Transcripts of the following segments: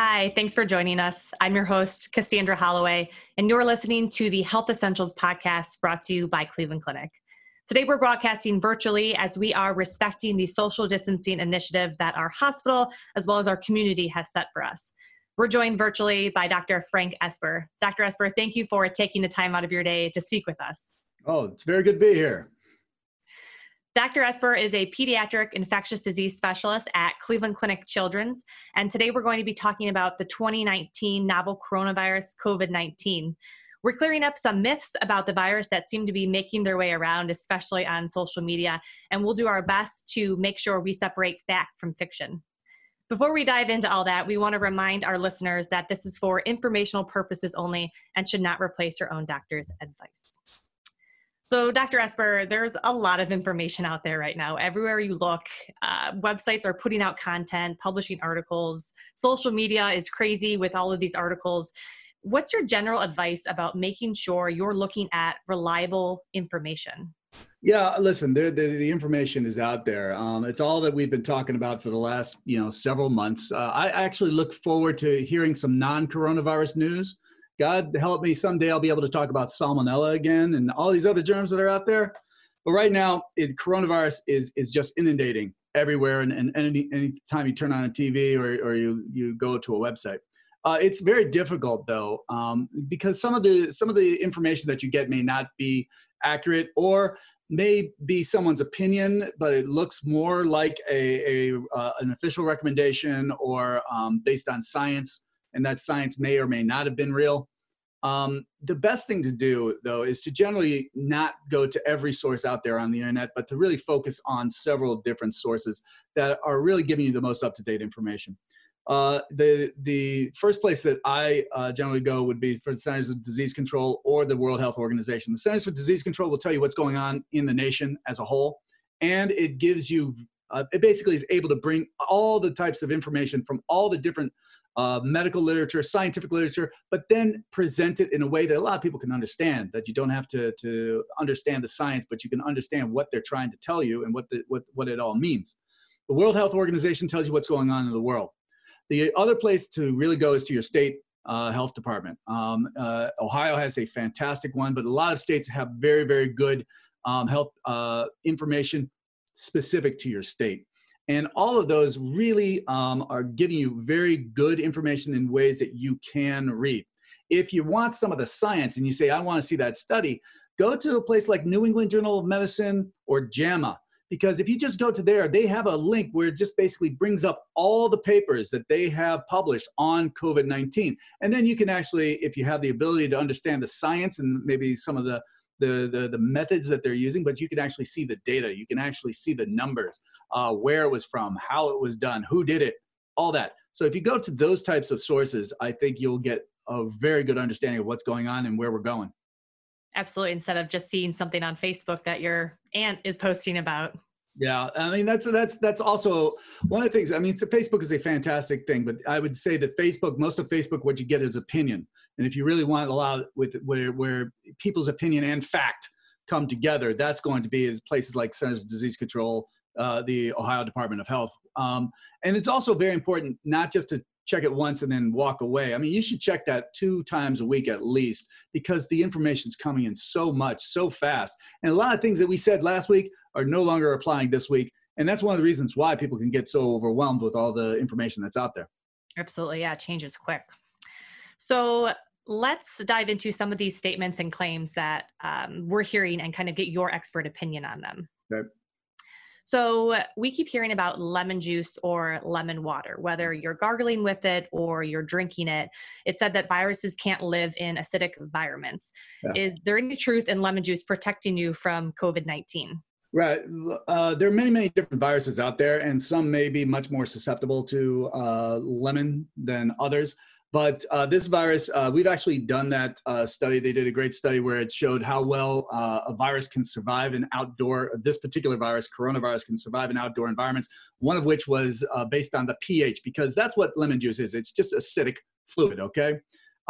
Hi, thanks for joining us. I'm your host, Cassandra Holloway, and you're listening to the Health Essentials podcast brought to you by Cleveland Clinic. Today, we're broadcasting virtually as we are respecting the social distancing initiative that our hospital, as well as our community, has set for us. We're joined virtually by Dr. Frank Esper. Dr. Esper, thank you for taking the time out of your day to speak with us. Oh, it's very good to be here. Dr. Esper is a pediatric infectious disease specialist at Cleveland Clinic Children's, and today we're going to be talking about the 2019 novel coronavirus COVID 19. We're clearing up some myths about the virus that seem to be making their way around, especially on social media, and we'll do our best to make sure we separate fact from fiction. Before we dive into all that, we want to remind our listeners that this is for informational purposes only and should not replace your own doctor's advice. So, Dr. Esper, there's a lot of information out there right now. Everywhere you look, uh, websites are putting out content, publishing articles. Social media is crazy with all of these articles. What's your general advice about making sure you're looking at reliable information? Yeah, listen, the, the information is out there. Um, it's all that we've been talking about for the last, you know, several months. Uh, I actually look forward to hearing some non-coronavirus news. God help me, someday I'll be able to talk about salmonella again and all these other germs that are out there. But right now, it, coronavirus is is just inundating everywhere, and, and any any time you turn on a TV or, or you you go to a website. Uh, it's very difficult though, um, because some of the some of the information that you get may not be accurate or may be someone's opinion, but it looks more like a, a uh, an official recommendation or um, based on science and that science may or may not have been real. Um, the best thing to do, though, is to generally not go to every source out there on the internet, but to really focus on several different sources that are really giving you the most up to date information. Uh, the the first place that I uh, generally go would be for the Centers of Disease Control or the World Health Organization. The Centers for Disease Control will tell you what's going on in the nation as a whole, and it gives you uh, it basically is able to bring all the types of information from all the different uh, medical literature, scientific literature, but then present it in a way that a lot of people can understand. That you don't have to to understand the science, but you can understand what they're trying to tell you and what the, what what it all means. The World Health Organization tells you what's going on in the world. The other place to really go is to your state uh, health department. Um, uh, Ohio has a fantastic one, but a lot of states have very, very good um, health uh, information specific to your state. And all of those really um, are giving you very good information in ways that you can read. If you want some of the science and you say, I want to see that study, go to a place like New England Journal of Medicine or JAMA. Because if you just go to there, they have a link where it just basically brings up all the papers that they have published on COVID 19. And then you can actually, if you have the ability to understand the science and maybe some of the the, the, the methods that they're using, but you can actually see the data. You can actually see the numbers, uh, where it was from, how it was done, who did it, all that. So if you go to those types of sources, I think you'll get a very good understanding of what's going on and where we're going. Absolutely. Instead of just seeing something on Facebook that your aunt is posting about. Yeah, I mean that's that's that's also one of the things. I mean, Facebook is a fantastic thing, but I would say that Facebook, most of Facebook, what you get is opinion. And if you really want to allow with where, where people's opinion and fact come together, that's going to be places like Centers of Disease Control, uh, the Ohio Department of Health. Um, and it's also very important not just to check it once and then walk away. I mean, you should check that two times a week at least because the information is coming in so much, so fast. And a lot of things that we said last week are no longer applying this week. And that's one of the reasons why people can get so overwhelmed with all the information that's out there. Absolutely. Yeah, changes quick. So let's dive into some of these statements and claims that um, we're hearing and kind of get your expert opinion on them. Okay. So we keep hearing about lemon juice or lemon water, whether you're gargling with it or you're drinking it. It said that viruses can't live in acidic environments. Yeah. Is there any truth in lemon juice protecting you from COVID 19? Right. Uh, there are many, many different viruses out there, and some may be much more susceptible to uh, lemon than others. But uh, this virus, uh, we've actually done that uh, study. They did a great study where it showed how well uh, a virus can survive in outdoor, this particular virus, coronavirus, can survive in outdoor environments. One of which was uh, based on the pH, because that's what lemon juice is. It's just acidic fluid, okay?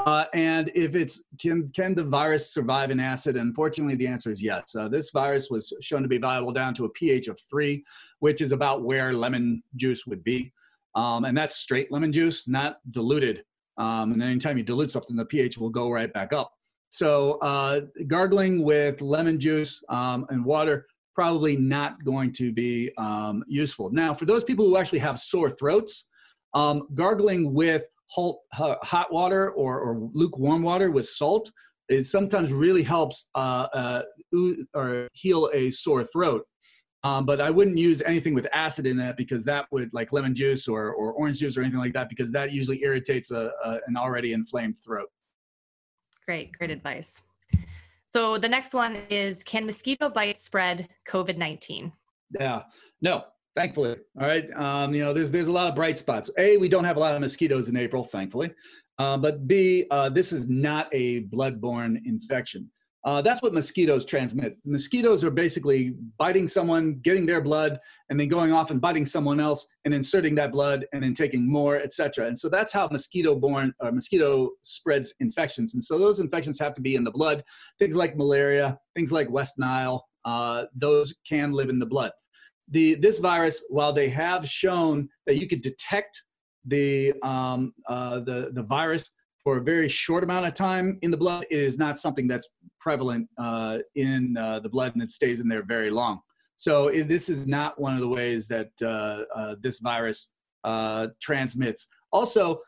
Uh, and if it's can can the virus survive in acid? Unfortunately, the answer is yes. This virus was shown to be viable down to a pH of three, which is about where lemon juice would be, um, and that's straight lemon juice, not diluted. Um, and anytime you dilute something, the pH will go right back up. So uh, gargling with lemon juice um, and water probably not going to be um, useful. Now, for those people who actually have sore throats, um, gargling with hot hot water or, or lukewarm water with salt is sometimes really helps uh, uh, or heal a sore throat. Um, but I wouldn't use anything with acid in it because that would, like lemon juice or, or orange juice or anything like that, because that usually irritates a, a, an already inflamed throat. Great, great advice. So the next one is Can mosquito bites spread COVID 19? Yeah, no, thankfully. All right. Um, you know, there's there's a lot of bright spots. A, we don't have a lot of mosquitoes in April, thankfully. Uh, but B, uh, this is not a bloodborne infection. Uh, that's what mosquitoes transmit. Mosquitoes are basically biting someone, getting their blood, and then going off and biting someone else and inserting that blood and then taking more, etc. And so that's how mosquito-borne or mosquito spreads infections. And so those infections have to be in the blood. Things like malaria, things like West Nile, uh, those can live in the blood the this virus, while they have shown that you could detect the um, uh, the the virus for a very short amount of time in the blood, it is not something that's prevalent uh, in uh, the blood and it stays in there very long. So this is not one of the ways that uh, uh, this virus uh, transmits. Also,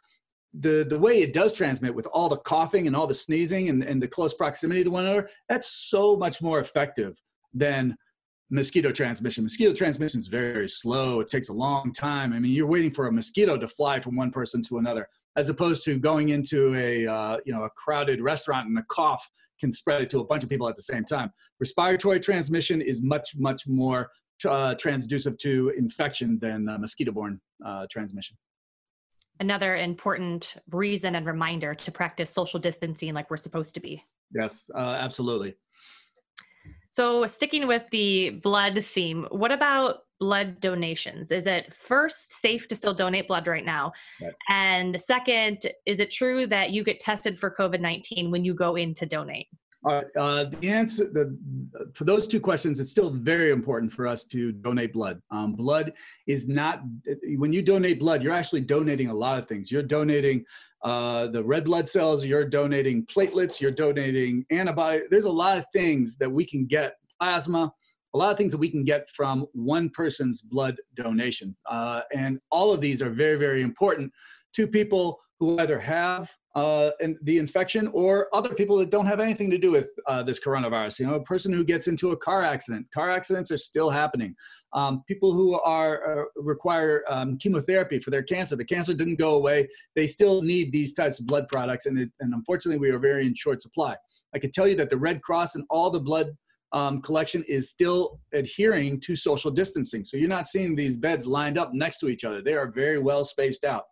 the the way it does transmit with all the coughing and all the sneezing and, and the close proximity to one another, that's so much more effective than mosquito transmission. Mosquito transmission is very, very slow. It takes a long time. I mean, you're waiting for a mosquito to fly from one person to another, as opposed to going into a uh, you know a crowded restaurant and a cough can spread it to a bunch of people at the same time. Respiratory transmission is much much more uh, transducive to infection than uh, mosquito-borne uh, transmission. Another important reason and reminder to practice social distancing like we're supposed to be. Yes, uh, absolutely. So, sticking with the blood theme, what about blood donations? Is it first safe to still donate blood right now? Right. And second, is it true that you get tested for COVID 19 when you go in to donate? Uh, uh, the answer the, for those two questions, it's still very important for us to donate blood. Um, blood is not, when you donate blood, you're actually donating a lot of things. You're donating uh, the red blood cells, you're donating platelets, you're donating antibody. There's a lot of things that we can get, plasma, a lot of things that we can get from one person's blood donation. Uh, and all of these are very, very important to people who either have uh, the infection or other people that don't have anything to do with uh, this coronavirus. You know, a person who gets into a car accident. Car accidents are still happening. Um, people who are uh, require um, chemotherapy for their cancer. The cancer didn't go away. They still need these types of blood products, and, it, and unfortunately, we are very in short supply. I can tell you that the Red Cross and all the blood um, collection is still adhering to social distancing. So you're not seeing these beds lined up next to each other. They are very well spaced out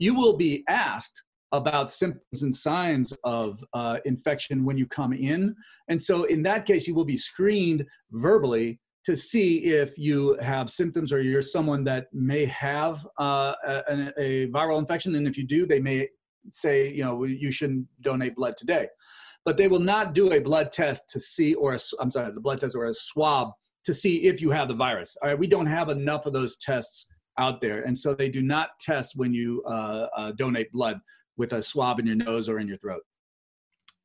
you will be asked about symptoms and signs of uh, infection when you come in. And so, in that case, you will be screened verbally to see if you have symptoms or you're someone that may have uh, a, a, viral infection. And if you do, they may say, you know, you shouldn't donate blood today. But they will not do a blood test to see, or I'm sorry, the blood test or a swab to see if you have the virus. All right, we don't have enough of those tests out there. And so they do not test when you uh, uh, donate blood with a swab in your nose or in your throat.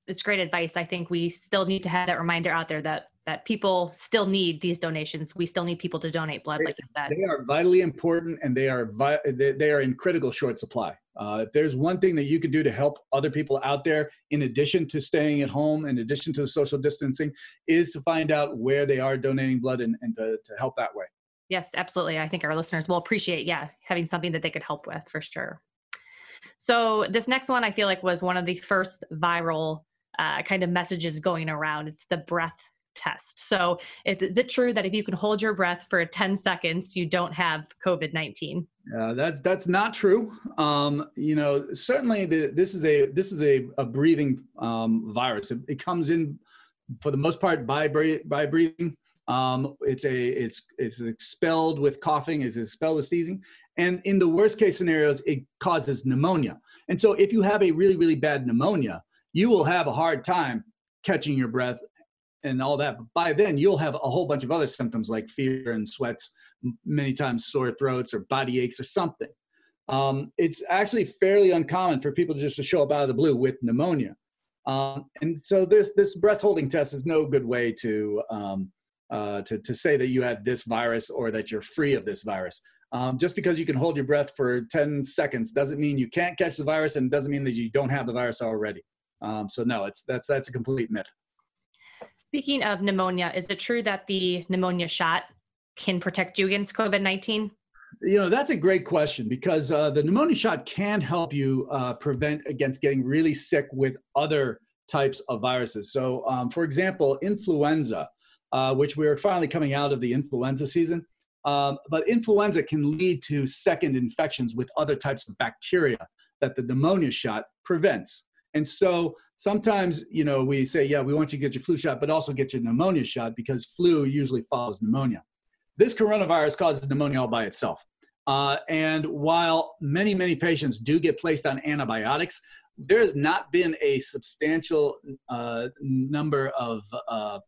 It's great advice. I think we still need to have that reminder out there that that people still need these donations. We still need people to donate blood, like you said. They are vitally important, and they are vi- they are in critical short supply. Uh, if there's one thing that you can do to help other people out there, in addition to staying at home, in addition to the social distancing, is to find out where they are donating blood and, and to, to help that way. Yes, absolutely. I think our listeners will appreciate, yeah, having something that they could help with for sure. So this next one, I feel like was one of the first viral uh, kind of messages going around. It's the breath test. So is, is it true that if you can hold your breath for 10 seconds, you don't have COVID 19? Uh, that's that's not true. Um, you know, certainly the, this is a this is a, a breathing um, virus. It, it, comes in for the most part by by breathing. Um, it's a it's it's expelled with coughing. It's expelled with sneezing, and in the worst case scenarios, it causes pneumonia. And so, if you have a really really bad pneumonia, you will have a hard time catching your breath and all that. But by then, you'll have a whole bunch of other symptoms like fever and sweats, many times sore throats or body aches or something. Um, it's actually fairly uncommon for people just to show up out of the blue with pneumonia. Um, and so this this breath holding test is no good way to, um, uh, to to say that you had this virus or that you're free of this virus. Um, just because you can hold your breath for 10 seconds doesn't mean you can't catch the virus and doesn't mean that you don't have the virus already. Um, so no, it's that's that's a complete myth. Speaking of pneumonia, is it true that the pneumonia shot can protect you against COVID 19? You know, that's a great question because uh, the pneumonia shot can help you uh, prevent against getting really sick with other types of viruses. So, um, for example, influenza, uh, which we're finally coming out of the influenza season, um, but influenza can lead to second infections with other types of bacteria that the pneumonia shot prevents. And so sometimes, you know, we say, yeah, we want you to get your flu shot, but also get your pneumonia shot because flu usually follows pneumonia. This coronavirus causes pneumonia all by itself. Uh, and while many, many patients do get placed on antibiotics, there has not been a substantial uh, number of uh,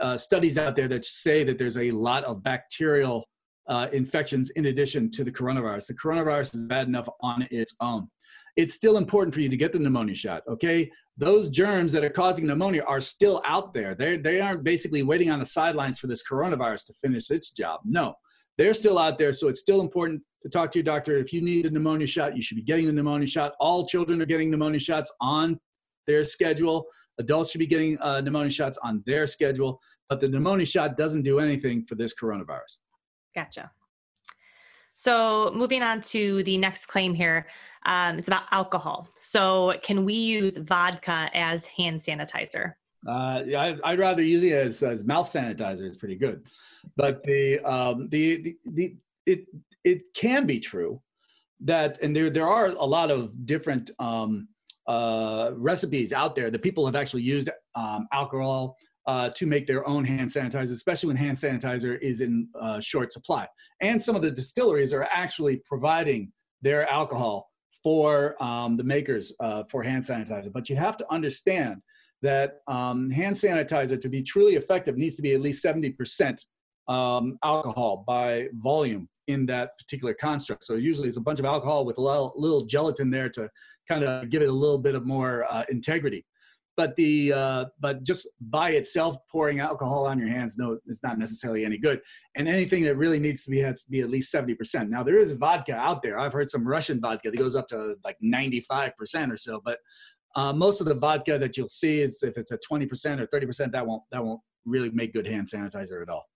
uh studies out there that say that there's a lot of bacterial uh, infections in addition to the coronavirus. The coronavirus is bad enough on its own it's still important for you to get the pneumonia shot. Okay, those germs that are causing pneumonia are still out there. They they aren't basically waiting on the sidelines for this coronavirus to finish its job. No, they're still out there. So it's still important to talk to your doctor. If you need a pneumonia shot, you should be getting the pneumonia shot. All children are getting pneumonia shots on their schedule. Adults should be getting uh, pneumonia shots on their schedule. But the pneumonia shot doesn't do anything for this coronavirus. Gotcha. So, moving on to the next claim here, um, it's about alcohol. So, can we use vodka as hand sanitizer? Uh, yeah, I, would rather use it as, as mouth sanitizer. It's pretty good, but the um, the, the the it it can be true that, and there there are a lot of different um, uh, recipes out there that people have actually used um, alcohol uh, to make their own hand sanitizer, especially when hand sanitizer is in uh, short supply. And some of the distilleries are actually providing their alcohol for um, the makers uh, for hand sanitizer. But you have to understand that um, hand sanitizer, to be truly effective, needs to be at least 70% um, alcohol by volume in that particular construct. So usually it's a bunch of alcohol with a little, little gelatin there to kind of give it a little bit of more uh, integrity but the uh, but just by itself pouring alcohol on your hands no it's not necessarily any good. And anything that really needs to be has to be at least 70% now there is vodka out there. I've heard some russian vodka that goes up to like 95% or so but uh, most of the vodka that you'll see is if it's a 20% or 30% that won't that won't really make good hand sanitizer at all.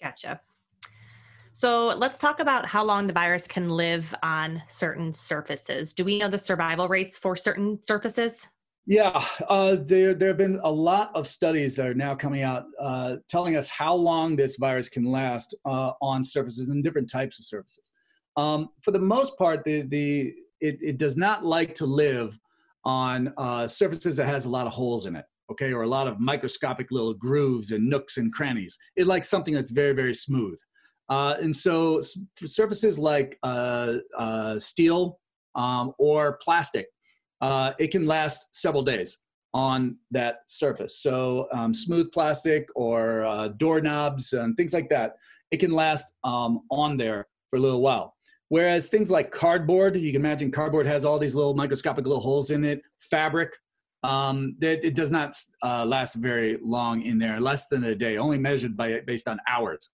Gotcha. So let's talk about how long the virus can live on certain surfaces. Do we know the survival rates for certain surfaces? Yeah, uh, there there have been a lot of studies that are now coming out uh, telling us how long this virus can last uh, on surfaces and different types of surfaces. Um, for the most part, the the it, it does not like to live on uh, surfaces that has a lot of holes in it, okay, or a lot of microscopic little grooves and nooks and crannies. It likes something that's very very smooth. Uh, and so, surfaces like uh, steel um, or plastic uh, it can last several days on that surface. So um, smooth plastic or uh, doorknobs and things like that, it can last um, on there for a little while. Whereas things like cardboard, you can imagine cardboard has all these little microscopic little holes in it. Fabric, um, it, it does not uh, last very long in there, less than a day, only measured by based on hours.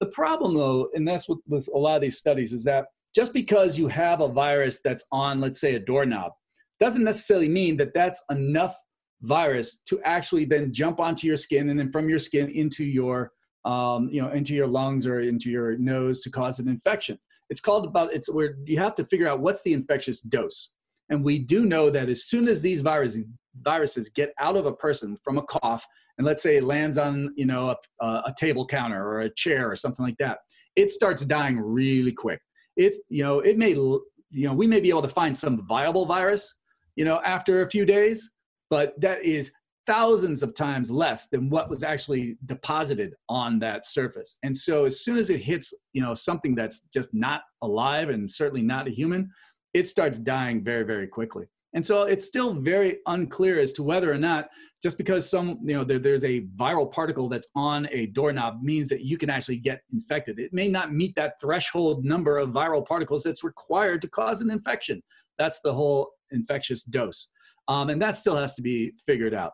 The problem, though, and that's with a lot of these studies, is that just because you have a virus that's on, let's say, a doorknob, doesn't necessarily mean that that's enough virus to actually then jump onto your skin and then from your skin into your um, you know into your lungs or into your nose to cause an infection. It's called about it's where you have to figure out what's the infectious dose. And we do know that as soon as these virus, viruses get out of a person from a cough and let's say it lands on you know a, a table counter or a chair or something like that it starts dying really quick. It's you know it may you know we may be able to find some viable virus you know after a few days but that is thousands of times less than what was actually deposited on that surface and so as soon as it hits you know something that's just not alive and certainly not a human it starts dying very very quickly and so it's still very unclear as to whether or not just because some, you know, there, there's a viral particle that's on a doorknob means that you can actually get infected. It may not meet that threshold number of viral particles that's required to cause an infection. That's the whole infectious dose. Um, and that still has to be figured out.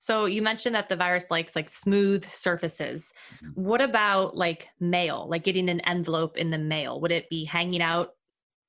So you mentioned that the virus likes like smooth surfaces. Mm-hmm. What about like mail, like getting an envelope in the mail? Would it be hanging out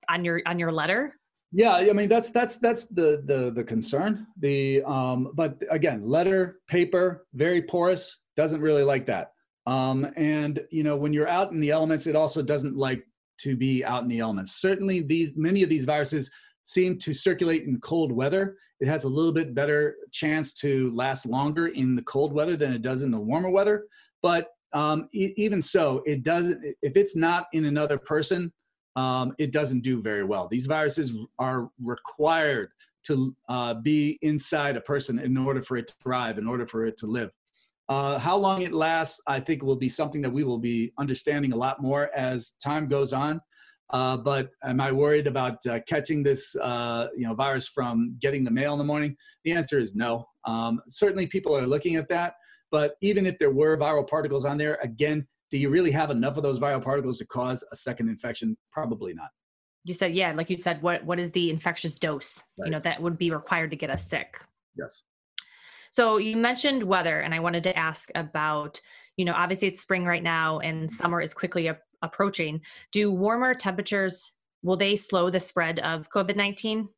on your on your letter? Yeah, I mean that's that's that's the the the concern. The um, but again, letter, paper, very porous, doesn't really like that. Um, and you know, when you're out in the elements, it also doesn't like to be out in the elements. Certainly, these many of these viruses seem to circulate in cold weather. It has a little bit better chance to last longer in the cold weather than it does in the warmer weather. But um, e- even so, it doesn't. If it's not in another person, um, it doesn't do very well. These viruses are required to uh, be inside a person in order for it to thrive, in order for it to live. Uh, how long it lasts, I think, will be something that we will be understanding a lot more as time goes on. Uh, but am I worried about uh, catching this, uh, you know, virus from getting the mail in the morning? The answer is no. Um, certainly, people are looking at that. But even if there were viral particles on there, again, do you really have enough of those viral particles to cause a second infection? Probably not. You said, yeah, like you said, what what is the infectious dose? Right. You know, that would be required to get us sick. Yes. So you mentioned weather, and I wanted to ask about, you know, obviously it's spring right now, and summer is quickly a- approaching. Do warmer temperatures will they slow the spread of COVID nineteen?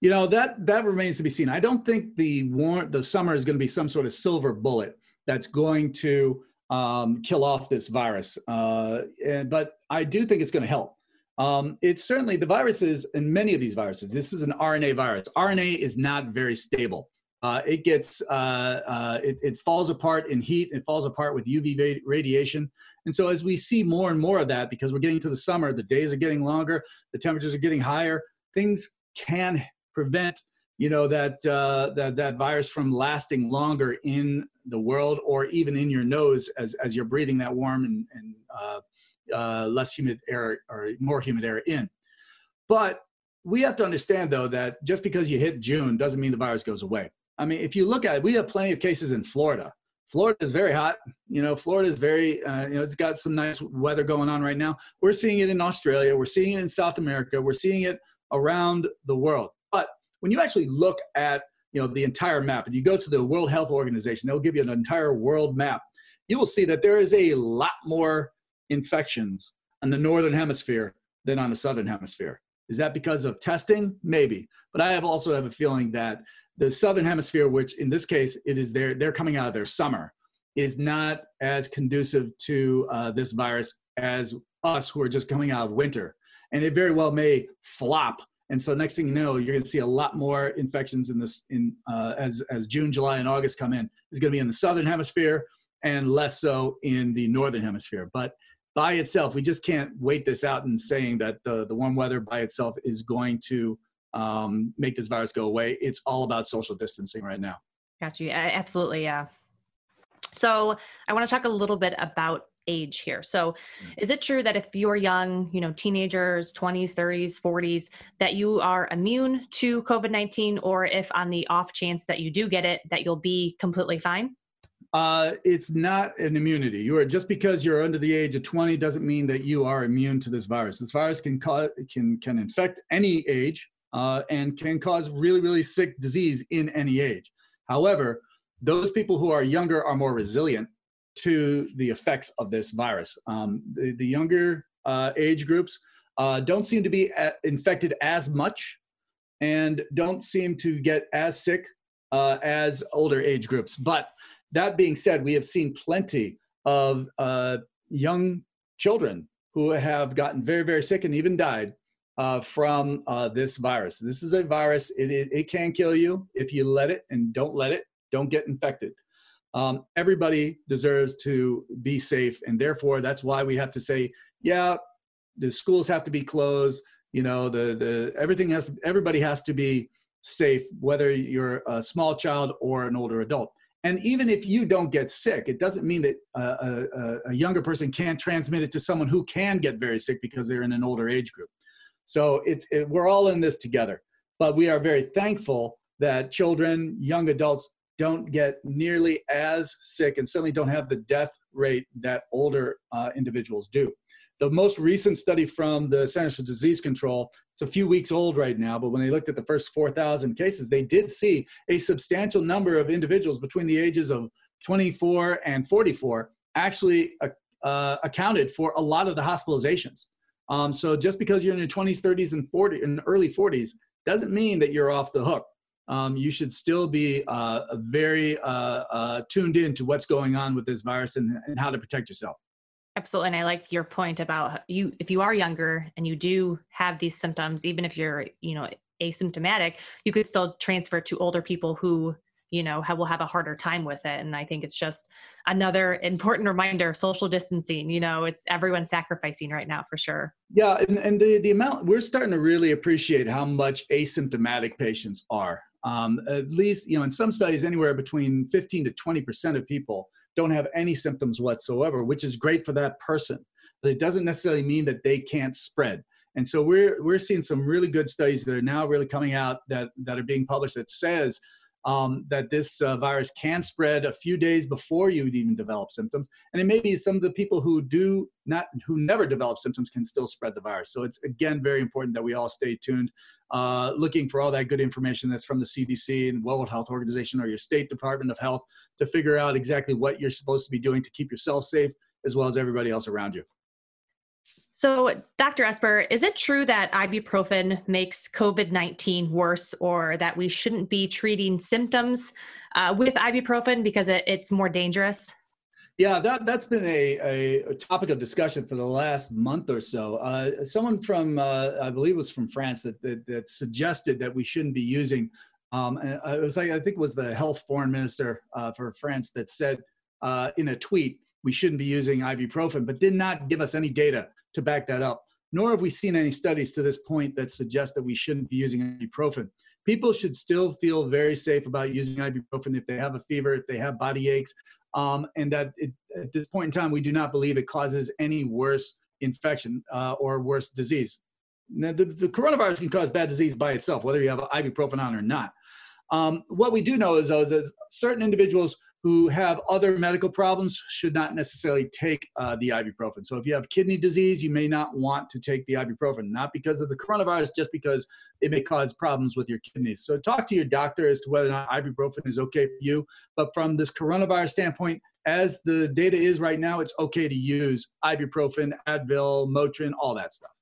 You know that that remains to be seen. I don't think the war the summer is going to be some sort of silver bullet that's going to um, kill off this virus. Uh, and, but I do think it's going to help. Um, it's certainly the viruses, and many of these viruses, this is an RNA virus. RNA is not very stable. Uh, it gets, uh, uh, it, it, falls apart in heat, it falls apart with UV radiation. And so as we see more and more of that, because we're getting to the summer, the days are getting longer, the temperatures are getting higher, things can prevent you know that uh, that that virus from lasting longer in the world or even in your nose as as you're breathing that warm and, and uh, uh, less humid air or more humid air in. But we have to understand though that just because you hit June doesn't mean the virus goes away. I mean, if you look at it, we have plenty of cases in Florida. Florida is very hot. You know, Florida is very, uh, you know, it's got some nice weather going on right now. We're seeing it in Australia. We're seeing it in South America. We're seeing it around the world. But when you actually look at you know the entire map and you go to the world health organization they'll give you an entire world map you will see that there is a lot more infections in the northern hemisphere than on the southern hemisphere is that because of testing maybe but i have also have a feeling that the southern hemisphere which in this case it is their they're coming out of their summer is not as conducive to uh, this virus as us who are just coming out of winter and it very well may flop and so next thing you know, you're going to see a lot more infections in this in uh, as as June, July, and August come in. Is going to be in the southern hemisphere and less so in the northern hemisphere. But by itself, we just can't wait this out and saying that the the warm weather by itself is going to um, make this virus go away. It's all about social distancing right now. Got you. Absolutely, yeah. So I want to talk a little bit about age here. So mm. is it true that if you're young, you know, teenagers, 20s, 30s, 40s, that you are immune to COVID 19, or if on the off chance that you do get it, that you'll be completely fine? Uh, it's not an immunity. You are just because you're under the age of 20 doesn't mean that you are immune to this virus. This virus can cause can can infect any age uh, and can cause really really sick disease in any age. However, those people who are younger are more resilient to the effects of this virus. Um, the, the, younger uh, age groups uh, don't seem to be infected as much and don't seem to get as sick uh, as older age groups. But that being said, we have seen plenty of uh, young children who have gotten very, very sick and even died uh, from uh, this virus. This is a virus, it, it, it, can kill you if you let it and don't let it, don't get infected um, everybody deserves to be safe and therefore that's why we have to say yeah the schools have to be closed. You know, the the everything has everybody has to be safe, whether you're a small child or an older adult. And even if you don't get sick, it doesn't mean that a, a, a younger person can't transmit it to someone who can get very sick because they're in an older age group. So it's it, we're all in this together. But we are very thankful that children, young adults don't get nearly as sick and certainly don't have the death rate that older uh, individuals do. The most recent study from the Centers for Disease Control, it's a few weeks old right now, but when they looked at the first 4,000 cases, they did see a substantial number of individuals between the ages of 24 and 44 actually uh, uh, accounted for a lot of the hospitalizations. Um, so just because you're in your 20s, 30s, and 40 and early 40s doesn't mean that you're off the hook. Um, you should still be uh, very uh, uh, tuned in to what's going on with this virus and, and how to protect yourself. Absolutely. And I like your point about you, if you are younger and you do have these symptoms, even if you're, you know, asymptomatic, you could still transfer to older people who you know have, will have a harder time with it and i think it's just another important reminder social distancing you know it's everyone sacrificing right now for sure yeah and, and the, the amount we're starting to really appreciate how much asymptomatic patients are um, at least you know in some studies anywhere between 15 to 20 percent of people don't have any symptoms whatsoever which is great for that person. But it doesn't necessarily mean that they can't spread. And so we're we're seeing some really good studies that are now really coming out that that are being published that says um, that this uh, virus can spread a few days before you even develop symptoms. And it may be some of the people who do not, who never develop symptoms can still spread the virus. So it's again very important that we all stay tuned, uh, looking for all that good information that's from the CDC and World Health Organization or your state Department of Health to figure out exactly what you're supposed to be doing to keep yourself safe as well as everybody else around you. So, Dr. Esper, is it true that ibuprofen makes COVID 19 worse or that we shouldn't be treating symptoms uh, with ibuprofen because it, it's more dangerous? Yeah, that, that's been a, a, topic of discussion for the last month or so. Uh, someone from, uh, I believe it was from France, that, that, that suggested that we shouldn't be using, um, it was like, I think it was the health foreign minister uh, for France that said uh, in a tweet, we shouldn't be using ibuprofen, but did not give us any data to back that up. Nor have we seen any studies to this point that suggest that we shouldn't be using ibuprofen. People should still feel very safe about using ibuprofen if they have a fever, if they have body aches, um, and that it, at this point in time, we do not believe it causes any worse infection uh, or worse disease. Now, the, the, coronavirus can cause bad disease by itself, whether you have ibuprofen on or not. Um, what we do know is, though, is that certain individuals who have other medical problems should not necessarily take uh, the ibuprofen. So if you have kidney disease, you may not want to take the ibuprofen, not because of the coronavirus, just because it may cause problems with your kidneys. So talk to your doctor as to whether or not ibuprofen is okay for you. But from this coronavirus standpoint, as the data is right now, it's okay to use ibuprofen, Advil, Motrin, all that stuff.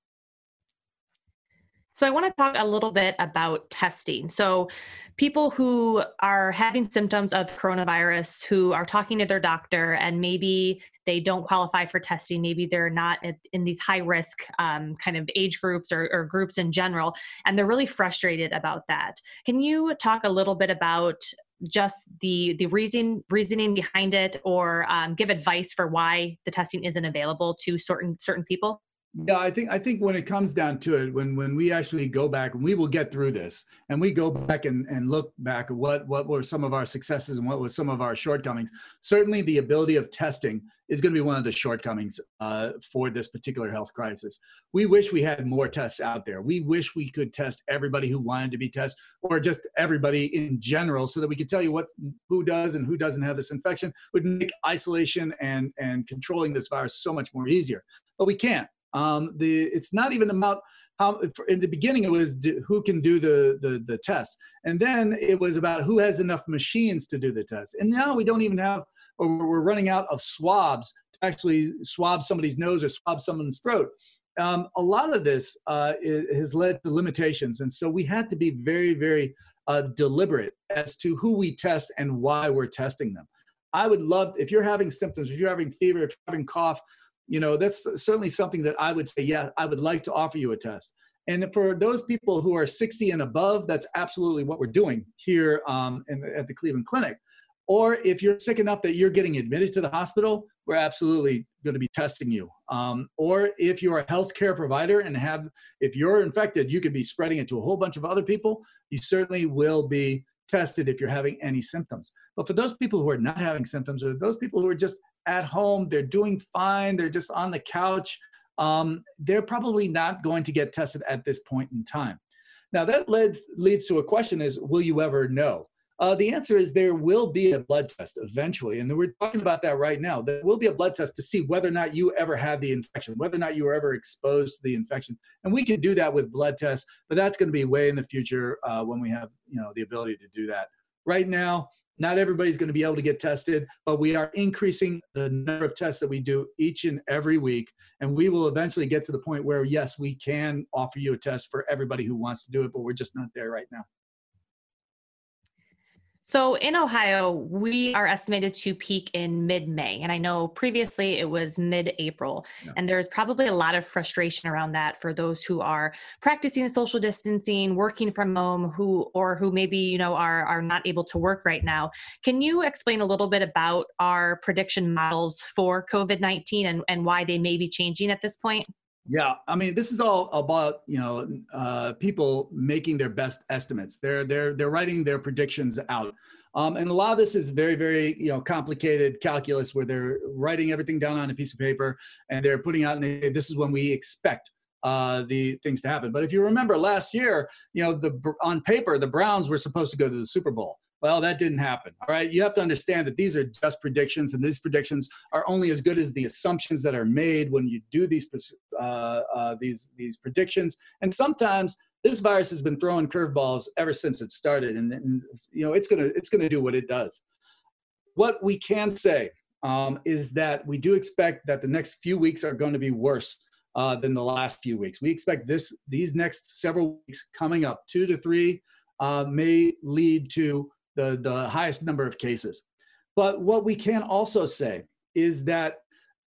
So, I want to talk a little bit about testing. So, people who are having symptoms of coronavirus who are talking to their doctor and maybe they don't qualify for testing, maybe they're not in these high risk um, kind of age groups or, or groups in general, and they're really frustrated about that. Can you talk a little bit about just the the reason reasoning behind it or um, give advice for why the testing isn't available to certain certain people yeah, I think I think when it comes down to it, when when we actually go back and we will get through this and we go back and, and look back at what what were some of our successes and what were some of our shortcomings, certainly the ability of testing is going to be one of the shortcomings uh, for this particular health crisis. We wish we had more tests out there. We wish we could test everybody who wanted to be tested or just everybody in general so that we could tell you what who does and who doesn't have this infection would make isolation and and controlling this virus so much more easier. But we can't um, the it's not even about how in the beginning it was do, who can do the, the the test, and then it was about who has enough machines to do the test. And now we don't even have, or we're running out of swabs to actually swab somebody's nose or swab someone's throat. Um, a lot of this uh, has led to limitations, and so we had to be very, very uh, deliberate as to who we test and why we're testing them. I would love if you're having symptoms, if you're having fever, if you're having cough, you know, that's certainly something that I would say, yeah, I would like to offer you a test. And for those people who are 60 and above, that's absolutely what we're doing here um, in, at the Cleveland Clinic. Or if you're sick enough that you're getting admitted to the hospital, we're absolutely going to be testing you. Um, or if you're a healthcare provider and have, if you're infected, you could be spreading it to a whole bunch of other people. You certainly will be tested if you're having any symptoms. But for those people who are not having symptoms, or those people who are just at home, they're doing fine, they're just on the couch, um, they're probably not going to get tested at this point in time. Now that leads leads to a question: Is will you ever know? Uh, the answer is there will be a blood test eventually, and we're talking about that right now. There will be a blood test to see whether or not you ever had the infection, whether or not you were ever exposed to the infection, and we can do that with blood tests, but that's going to be way in the future uh, when we have you know the ability to do that. Right now, not everybody's going to be able to get tested, but we are increasing the number of tests that we do each and every week. And we will eventually get to the point where, yes, we can offer you a test for everybody who wants to do it, but we're just not there right now. So in Ohio, we are estimated to peak in mid May. And I know previously it was mid April. Yeah. And there's probably a lot of frustration around that for those who are practicing social distancing, working from home, who or who maybe, you know, are, are not able to work right now. Can you explain a little bit about our prediction models for COVID 19 and, and why they may be changing at this point? Yeah, I mean, this is all about you know uh, people making their best estimates. They're they're they're writing their predictions out, um, and a lot of this is very very you know complicated calculus where they're writing everything down on a piece of paper and they're putting out. And this is when we expect uh, the things to happen. But if you remember last year, you know the on paper the Browns were supposed to go to the Super Bowl. Well, that didn't happen. All right. You have to understand that these are just predictions, and these predictions are only as good as the assumptions that are made when you do these uh, uh, these these predictions. And sometimes this virus has been throwing curveballs ever since it started, and, and you know it's gonna it's gonna do what it does. What we can say um, is that we do expect that the next few weeks are going to be worse uh, than the last few weeks. We expect this these next several weeks coming up, two to three, uh, may lead to the, the highest number of cases. But what we can also say is that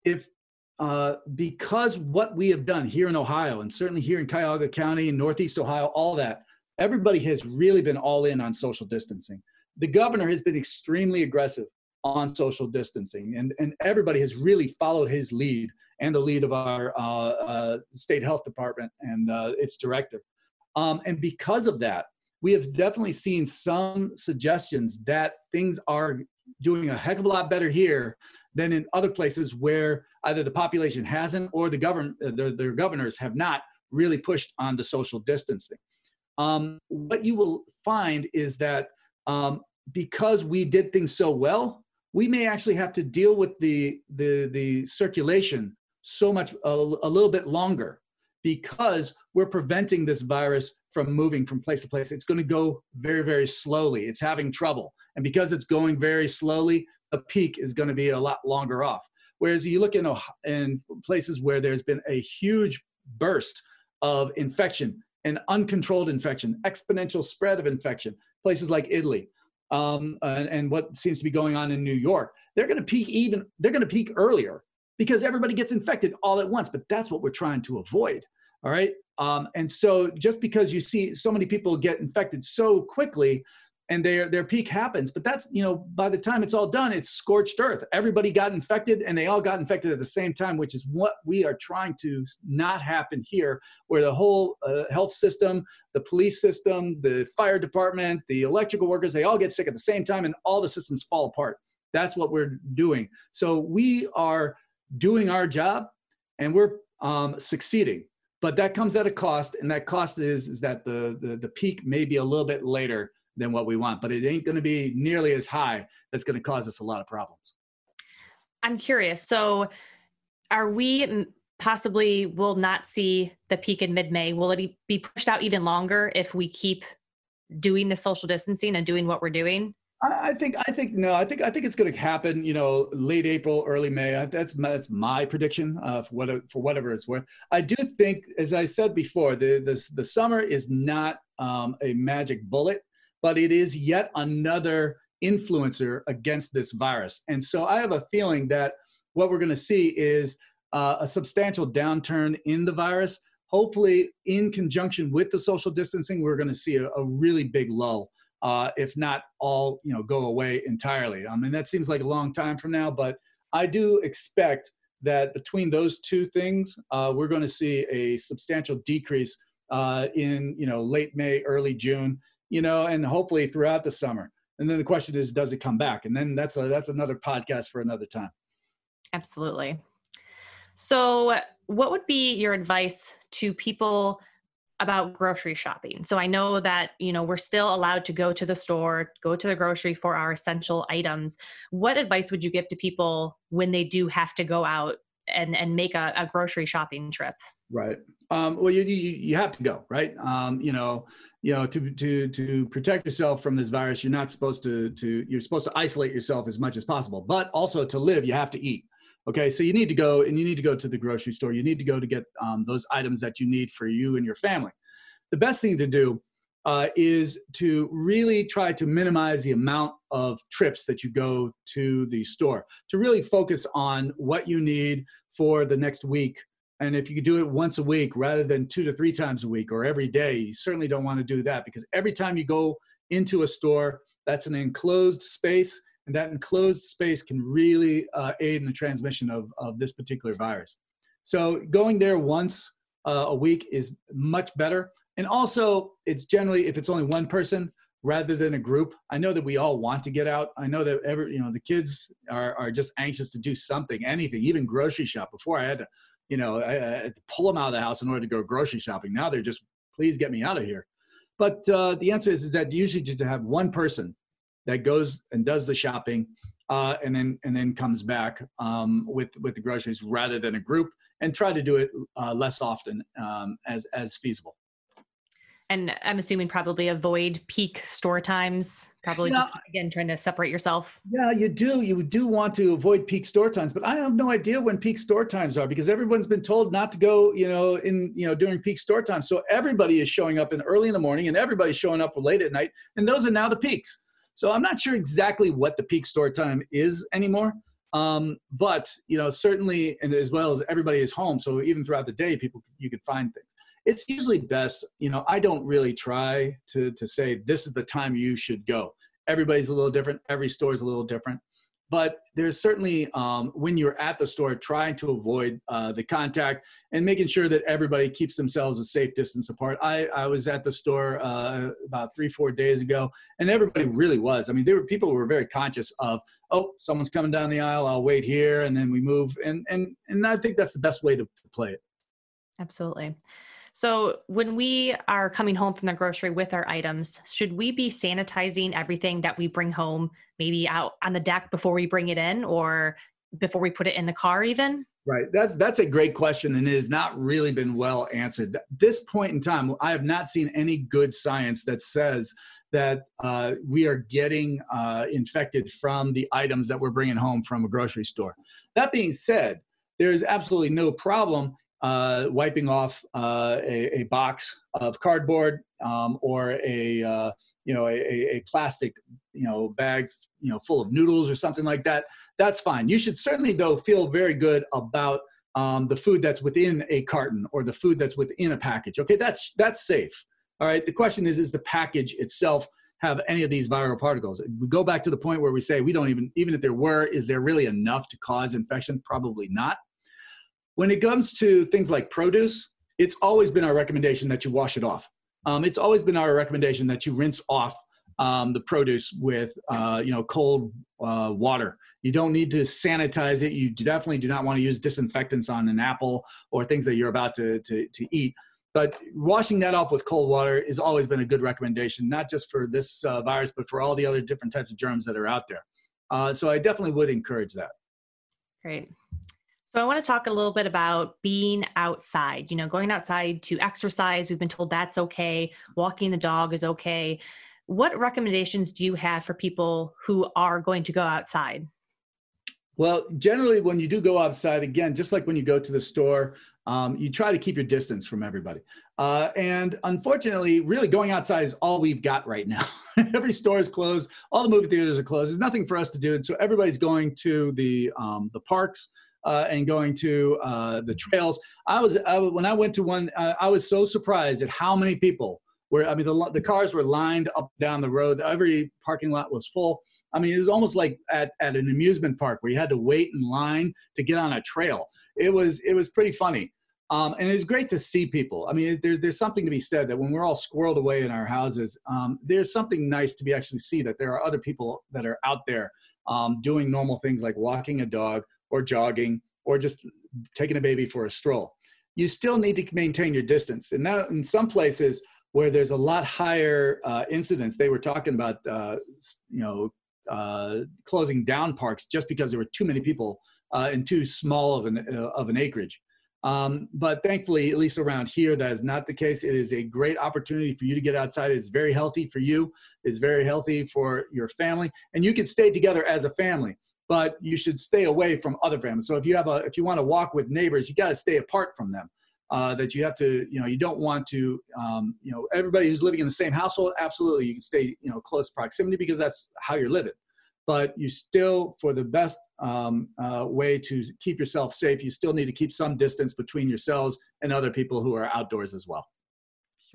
if uh, because what we have done here in Ohio and certainly here in Cuyahoga County and Northeast Ohio, all that, everybody has really been all in on social distancing. The governor has been extremely aggressive on social distancing, and, and everybody has really followed his lead and the lead of our uh, uh, state health department and uh, its director. Um, and because of that, we have definitely seen some suggestions that things are doing a heck of a lot better here than in other places where either the population hasn't or the government, uh, their, their governors have not really pushed on the social distancing. Um, what you will find is that um, because we did things so well, we may actually have to deal with the the the circulation so much a, a little bit longer because we're preventing this virus from moving from place to place. It's going to go very, very slowly. It's having trouble. And because it's going very slowly, the peak is going to be a lot longer off. Whereas you look in, in places where there's been a huge burst of infection, an uncontrolled infection, exponential spread of infection, places like Italy, um, and, and, what seems to be going on in New York, they're going to peak even, they're going to peak earlier because everybody gets infected all at once. But that's what we're trying to avoid. All right. Um, and so just because you see so many people get infected so quickly and their their peak happens, but that's you know by the time it's all done, it's scorched earth. Everybody got infected and they all got infected at the same time, which is what we are trying to not happen here, where the whole uh, health system, the police system, the fire department, the electrical workers, they all get sick at the same time and all the systems fall apart. That's what we're doing. So we are doing our job and we're um, succeeding but that comes at a cost and that cost is is that the, the the peak may be a little bit later than what we want but it ain't going to be nearly as high that's going to cause us a lot of problems. I'm curious so are we possibly will not see the peak in mid-may? Will it be pushed out even longer if we keep doing the social distancing and doing what we're doing I think I think no. I think I think it's going to happen. You know, late April, early May. That's that's my prediction uh, for what for whatever it's worth. I do think, as I said before, the the, the summer is not um, a magic bullet, but it is yet another influencer against this virus. And so I have a feeling that what we're going to see is uh, a substantial downturn in the virus. Hopefully, in conjunction with the social distancing, we're going to see a, a really big lull uh, if not all, you know, go away entirely. I mean, that seems like a long time from now, but I do expect that between those two things, uh, we're going to see a substantial decrease uh, in you know late May, early June, you know, and hopefully throughout the summer. And then the question is, does it come back? And then that's a that's another podcast for another time. Absolutely. So, what would be your advice to people about grocery shopping? So, I know that, you know, we're still allowed to go to the store, go to the grocery for our essential items. What advice would you give to people when they do have to go out and and make a, a grocery shopping trip? Right. Um, well, you, you you have to go, right? Um, you know, you know, to to to protect yourself from this virus, you're not supposed to to you're supposed to isolate yourself as much as possible. But also to live, you have to eat. Okay, so you need to go and you need to go to the grocery store. You need to go to get um, those items that you need for you and your family. The best thing to do uh, is to really try to minimize the amount of trips that you go to the store. To really focus on what you need for the next week. And if you do it once a week rather than two to three times a week or every day, you certainly don't want to do that because every time you go into a store, that's an enclosed space and that enclosed space can really uh, aid in the transmission of, of this particular virus. So going there once uh, a week is much better. And also, it's generally, if it's only one person rather than a group, I know that we all want to get out. I know that every, you know, the kids are, are just anxious to do something, anything, even grocery shop. Before I had to, you know, I, I had to pull them out of the house in order to go grocery shopping. Now they're just, please get me out of here. But uh, the answer is, is that usually just to have one person that goes and does the shopping uh, and then and then comes back um, with with the groceries rather than a group and try to do it uh, less often um, as as feasible. And i'm assuming probably avoid peak store times probably just again trying to separate yourself. Yeah you do you do want to avoid peak store times but i have no idea when peak store times are because everyone's been told not to go you know in you know during peak store times. So everybody is showing up in early in the morning and everybody's showing up late at night and those are now the peaks so I'm not sure exactly what the peak store time is anymore. Um, but you know, certainly, and as well as everybody is home, so even throughout the day, people you could find things. It's usually best. You know, I don't really try to to say this is the time you should go. Everybody's a little different. Every store is a little different but there's certainly um, when you're at the store trying to avoid uh, the contact and making sure that everybody keeps themselves a safe distance apart. I, I was at the store uh, about three four days ago and everybody really was. I mean there were people who were very conscious of oh someone's coming down the aisle i'll wait here and then we move and and and i think that's the best way to play it. Absolutely so, when we are coming home from the grocery with our items, should we be sanitizing everything that we bring home, maybe out on the deck before we bring it in or before we put it in the car, even? Right. That's that's a great question, and it has not really been well answered. At this point in time, I have not seen any good science that says that uh, we are getting uh, infected from the items that we're bringing home from a grocery store. That being said, there is absolutely no problem uh, wiping off uh, a, a, box of cardboard um, or a uh, you know a, a, plastic you know bag you know full of noodles or something like that. That's fine. You should certainly though feel very good about um, the food that's within a carton or the food that's within a package. Okay, that's that's safe. All right. The question is, is the package itself have any of these viral particles? We go back to the point where we say we don't even even if there were, is there really enough to cause infection? Probably not. When it comes to things like produce, it's always been our recommendation that you wash it off. Um, it's always been our recommendation that you rinse off um, the produce with uh, you know cold uh, water. You don't need to sanitize it. You definitely do not want to use disinfectants on an apple or things that you're about to, to, to eat. But washing that off with cold water has always been a good recommendation, not just for this uh, virus, but for all the other different types of germs that are out there. Uh, so I definitely would encourage that. Great. So I want to talk a little bit about being outside, you know, going outside to exercise. We've been told that's okay. Walking the dog is okay. What recommendations do you have for people who are going to go outside? Well, generally, when you do go outside, again, just like when you go to the store, um, you try to keep your distance from everybody. Uh, and unfortunately, really going outside is all we've got right now. Every store is closed. All the movie theaters are closed. There's nothing for us to do. And so everybody's going to the, um, the parks uh, and going to uh, the trails. I was I, when I went to one, uh, I was so surprised at how many people were. I mean the the cars were lined up down the road. Every parking lot was full. I mean, it was almost like at, at an amusement park where you had to wait in line to get on a trail. It was it was pretty funny. Um, and it's great to see people. I mean, there's there's something to be said that when we're all squirreled away in our houses, um, there's something nice to be actually see that there are other people that are out there um, doing normal things like walking a dog or jogging or just taking a baby for a stroll. You still need to maintain your distance. And now, in some places where there's a lot higher uh, incidence, they were talking about, uh, you know, uh, closing down parks just because there were too many people uh, in too small of an uh, of an acreage. Um, but thankfully, at least around here, that is not the case. It is a great opportunity for you to get outside. It's very healthy for you. It's very healthy for your family, and you can stay together as a family. But you should stay away from other families. So if you have a, if you want to walk with neighbors, you got to stay apart from them. Uh, that you have to, you know, you don't want to, um, you know, everybody who's living in the same household, absolutely, you can stay, you know, close proximity because that's how you're living but you still, for the best um, uh, way to keep yourself safe, you still need to keep some distance between yourselves and other people who are outdoors as well.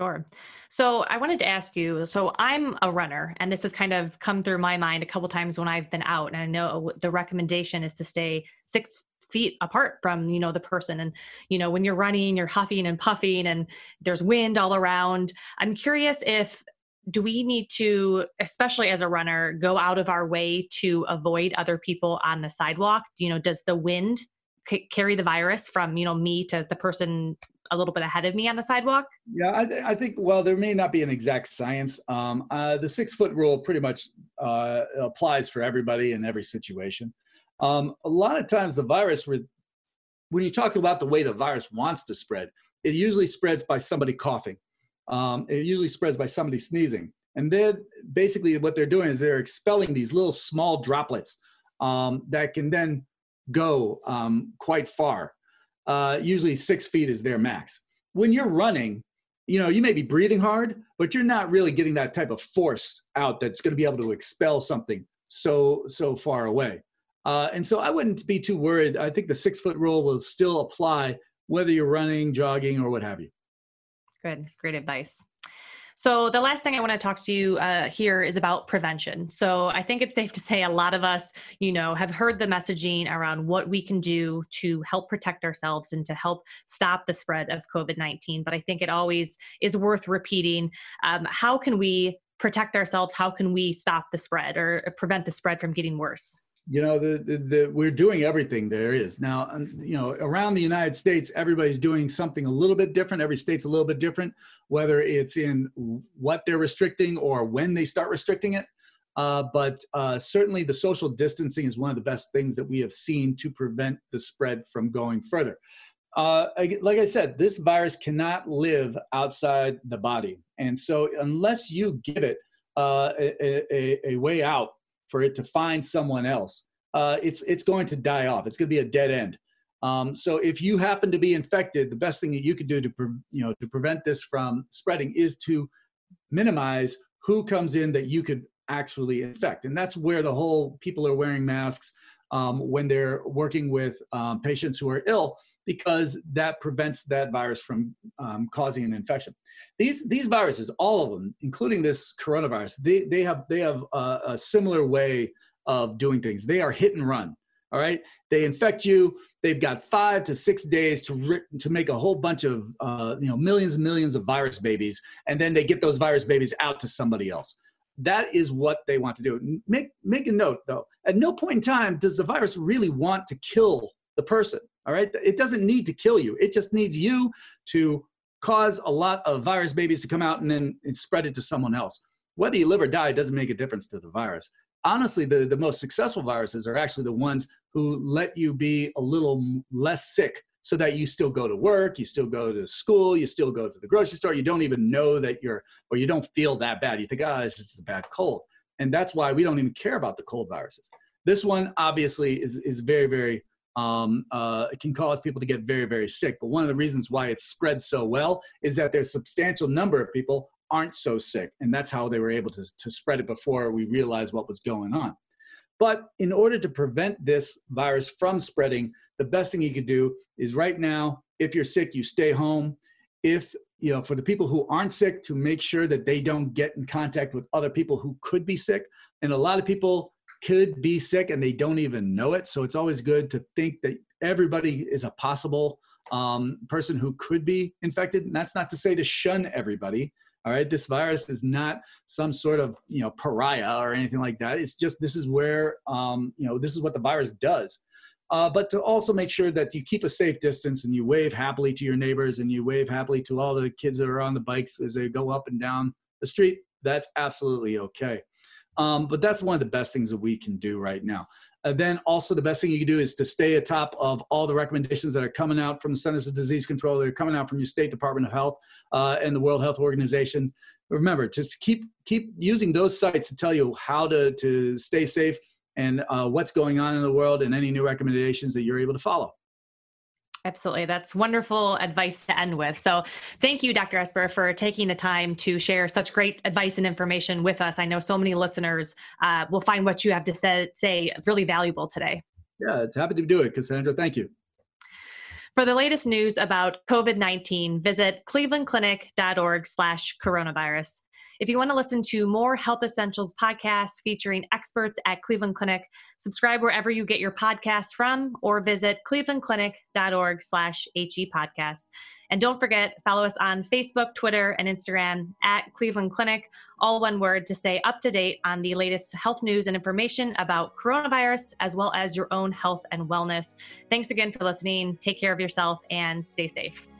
Sure. So I wanted to ask you so I'm a runner, and this has kind of come through my mind a couple times when I've been out. And I know the recommendation is to stay six feet apart from you know the person and you know when you're running you're huffing and puffing and there's wind all around i'm curious if do we need to especially as a runner go out of our way to avoid other people on the sidewalk you know does the wind c- carry the virus from you know me to the person a little bit ahead of me on the sidewalk yeah i, I think well there may not be an exact science um, uh, the six foot rule pretty much uh, applies for everybody in every situation um, a lot of times the virus when you talk about the way the virus wants to spread it usually spreads by somebody coughing um, it usually spreads by somebody sneezing. And then basically what they're doing is they're expelling these little small droplets um, that can then go um, quite far. Uh, usually six feet is their max. When you're running, you know, you may be breathing hard, but you're not really getting that type of force out that's going to be able to expel something so so far away. Uh, and so I wouldn't be too worried. I think the six foot rule will still apply whether you're running, jogging, or what have you. Good. It's great advice. So, the last thing I want to talk to you uh, here is about prevention. So, I think it's safe to say a lot of us, you know, have heard the messaging around what we can do to help protect ourselves and to help stop the spread of COVID 19. But I think it always is worth repeating. Um, how can we protect ourselves? How can we stop the spread or prevent the spread from getting worse? You know the, the, the, we're doing everything there is. Now you know around the united states everybody's doing something a little bit different. Every state's a little bit different whether it's in what they're restricting or when they start restricting it. Uh, but uh, certainly the social distancing is one of the best things that we have seen to prevent the spread from going further. Uh, like i said this virus cannot live outside the body. And so unless you give it uh, a, a, a way out for it to find someone else, uh, it's it's going to die off. It's going to be a dead end. Um, so if you happen to be infected, the best thing that you could do to pre- you know to prevent this from spreading is to minimize who comes in that you could actually infect, and that's where the whole people are wearing masks um, when they're working with um, patients who are ill because that prevents that virus from um, causing an infection. These these viruses, all of them, including this coronavirus, they they have they have a, a similar way of doing things. They are hit and run. All right, they infect you. They've got five to six days to to make a whole bunch of uh, you know millions and millions of virus babies, and then they get those virus babies out to somebody else. That is what they want to do. Make make a note though. At no point in time does the virus really want to kill the person. All right. It doesn't need to kill you. It just needs you to cause a lot of virus babies to come out and then spread it to someone else. Whether you live or die doesn't make a difference to the virus. Honestly, the, the most successful viruses are actually the ones who let you be a little less sick so that you still go to work, you still go to school, you still go to the grocery store. You don't even know that you're, or you don't feel that bad. You think, ah, oh, this is a bad cold. And that's why we don't even care about the cold viruses. This one obviously is, is very, very um, uh, it can cause people to get very, very sick. But one of the reasons why it spreads so well is that there's a substantial number of people aren't so sick. And that's how they were able to, to spread it before we realized what was going on. But in order to prevent this virus from spreading, the best thing you could do is right now, if you're sick, you stay home. If you know, for the people who aren't sick to make sure that they don't get in contact with other people who could be sick. And a lot of people could be sick and they don't even know it. So it's always good to think that everybody is a possible um, person who could be infected. And that's not to say to shun everybody. All right, this virus is not some sort of you know pariah or anything like that. It's just this is where um, you know this is what the virus does. Uh, but to also make sure that you keep a safe distance and you wave happily to your neighbors and you wave happily to all the kids that are on the bikes as they go up and down the street. That's absolutely okay. Um, but that's one of the best things that we can do right now. Uh, then also the best thing you can do is to stay atop of all the recommendations that are coming out from the Centers for Disease Control, that are coming out from your state Department of Health uh, and the World Health Organization. Remember, just keep keep using those sites to tell you how to to stay safe and uh, what's going on in the world and any new recommendations that you're able to follow. Absolutely. That's wonderful advice to end with. So, thank you, Dr. Esper, for taking the time to share such great advice and information with us. I know so many listeners uh, will find what you have to say, say really valuable today. Yeah, it's happy to do it, Cassandra. Thank you. For the latest news about COVID-19, visit clevelandclinic.org slash coronavirus. If you want to listen to more Health Essentials podcasts featuring experts at Cleveland Clinic, subscribe wherever you get your podcasts from or visit clevelandclinic.org slash HE podcast. And don't forget, follow us on Facebook, Twitter, and Instagram at Cleveland Clinic, all one word to stay up to date on the latest health news and information about coronavirus, as well as your own health and wellness. Thanks again for listening. Take care of yourself and stay safe.